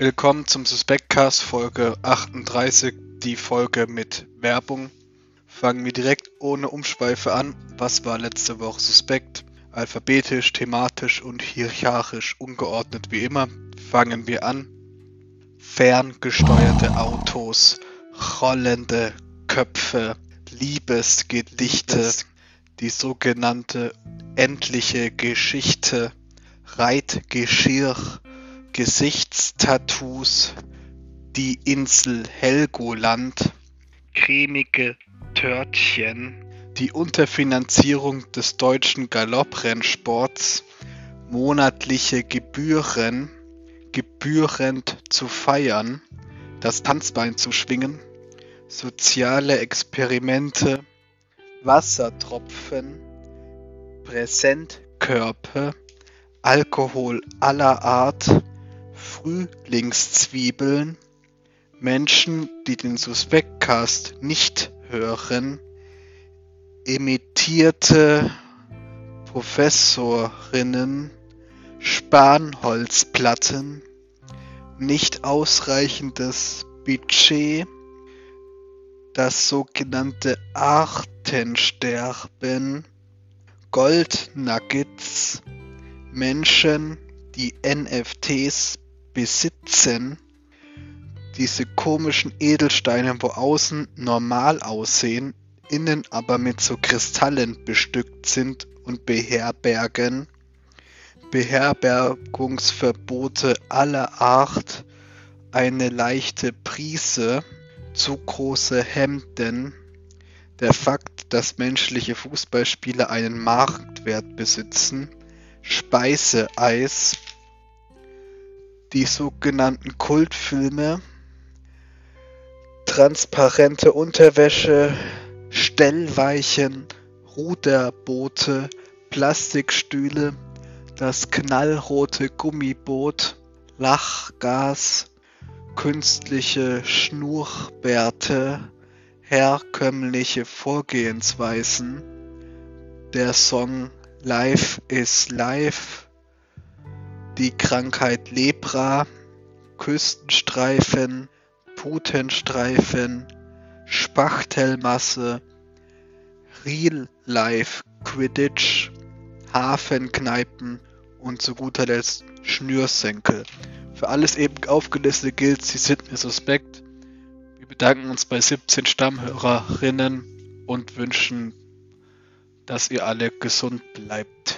Willkommen zum Suspectcast Folge 38, die Folge mit Werbung. Fangen wir direkt ohne Umschweife an. Was war letzte Woche suspekt? Alphabetisch, thematisch und hierarchisch ungeordnet wie immer. Fangen wir an. Ferngesteuerte Autos, rollende Köpfe, Liebesgedichte, die sogenannte endliche Geschichte, Reitgeschirr, Gesichtstattoos, die Insel Helgoland, cremige Törtchen, die Unterfinanzierung des deutschen Galopprennsports, monatliche Gebühren, gebührend zu feiern, das Tanzbein zu schwingen, soziale Experimente, Wassertropfen, Präsentkörper, Alkohol aller Art, Frühlingszwiebeln, Menschen, die den Suspektcast nicht hören, emittierte Professorinnen, Spanholzplatten, nicht ausreichendes Budget, das sogenannte Artensterben, Goldnuggets, Menschen, die NFTs besitzen, diese komischen Edelsteine, wo außen normal aussehen, innen aber mit so Kristallen bestückt sind und beherbergen, Beherbergungsverbote aller Art, eine leichte Prise, zu große Hemden, der Fakt, dass menschliche Fußballspieler einen Marktwert besitzen, Speiseeis, die sogenannten Kultfilme, transparente Unterwäsche, Stellweichen, Ruderboote, Plastikstühle, das knallrote Gummiboot, Lachgas, künstliche Schnurrbärte, herkömmliche Vorgehensweisen, der Song Life is Life, die Krankheit Lepra, Küstenstreifen, Putenstreifen, Spachtelmasse, Real Life Quidditch, Hafenkneipen und zu guter Letzt Schnürsenkel. Für alles eben aufgelistet gilt, sie sind mir suspekt. Wir bedanken uns bei 17 Stammhörerinnen und wünschen, dass ihr alle gesund bleibt.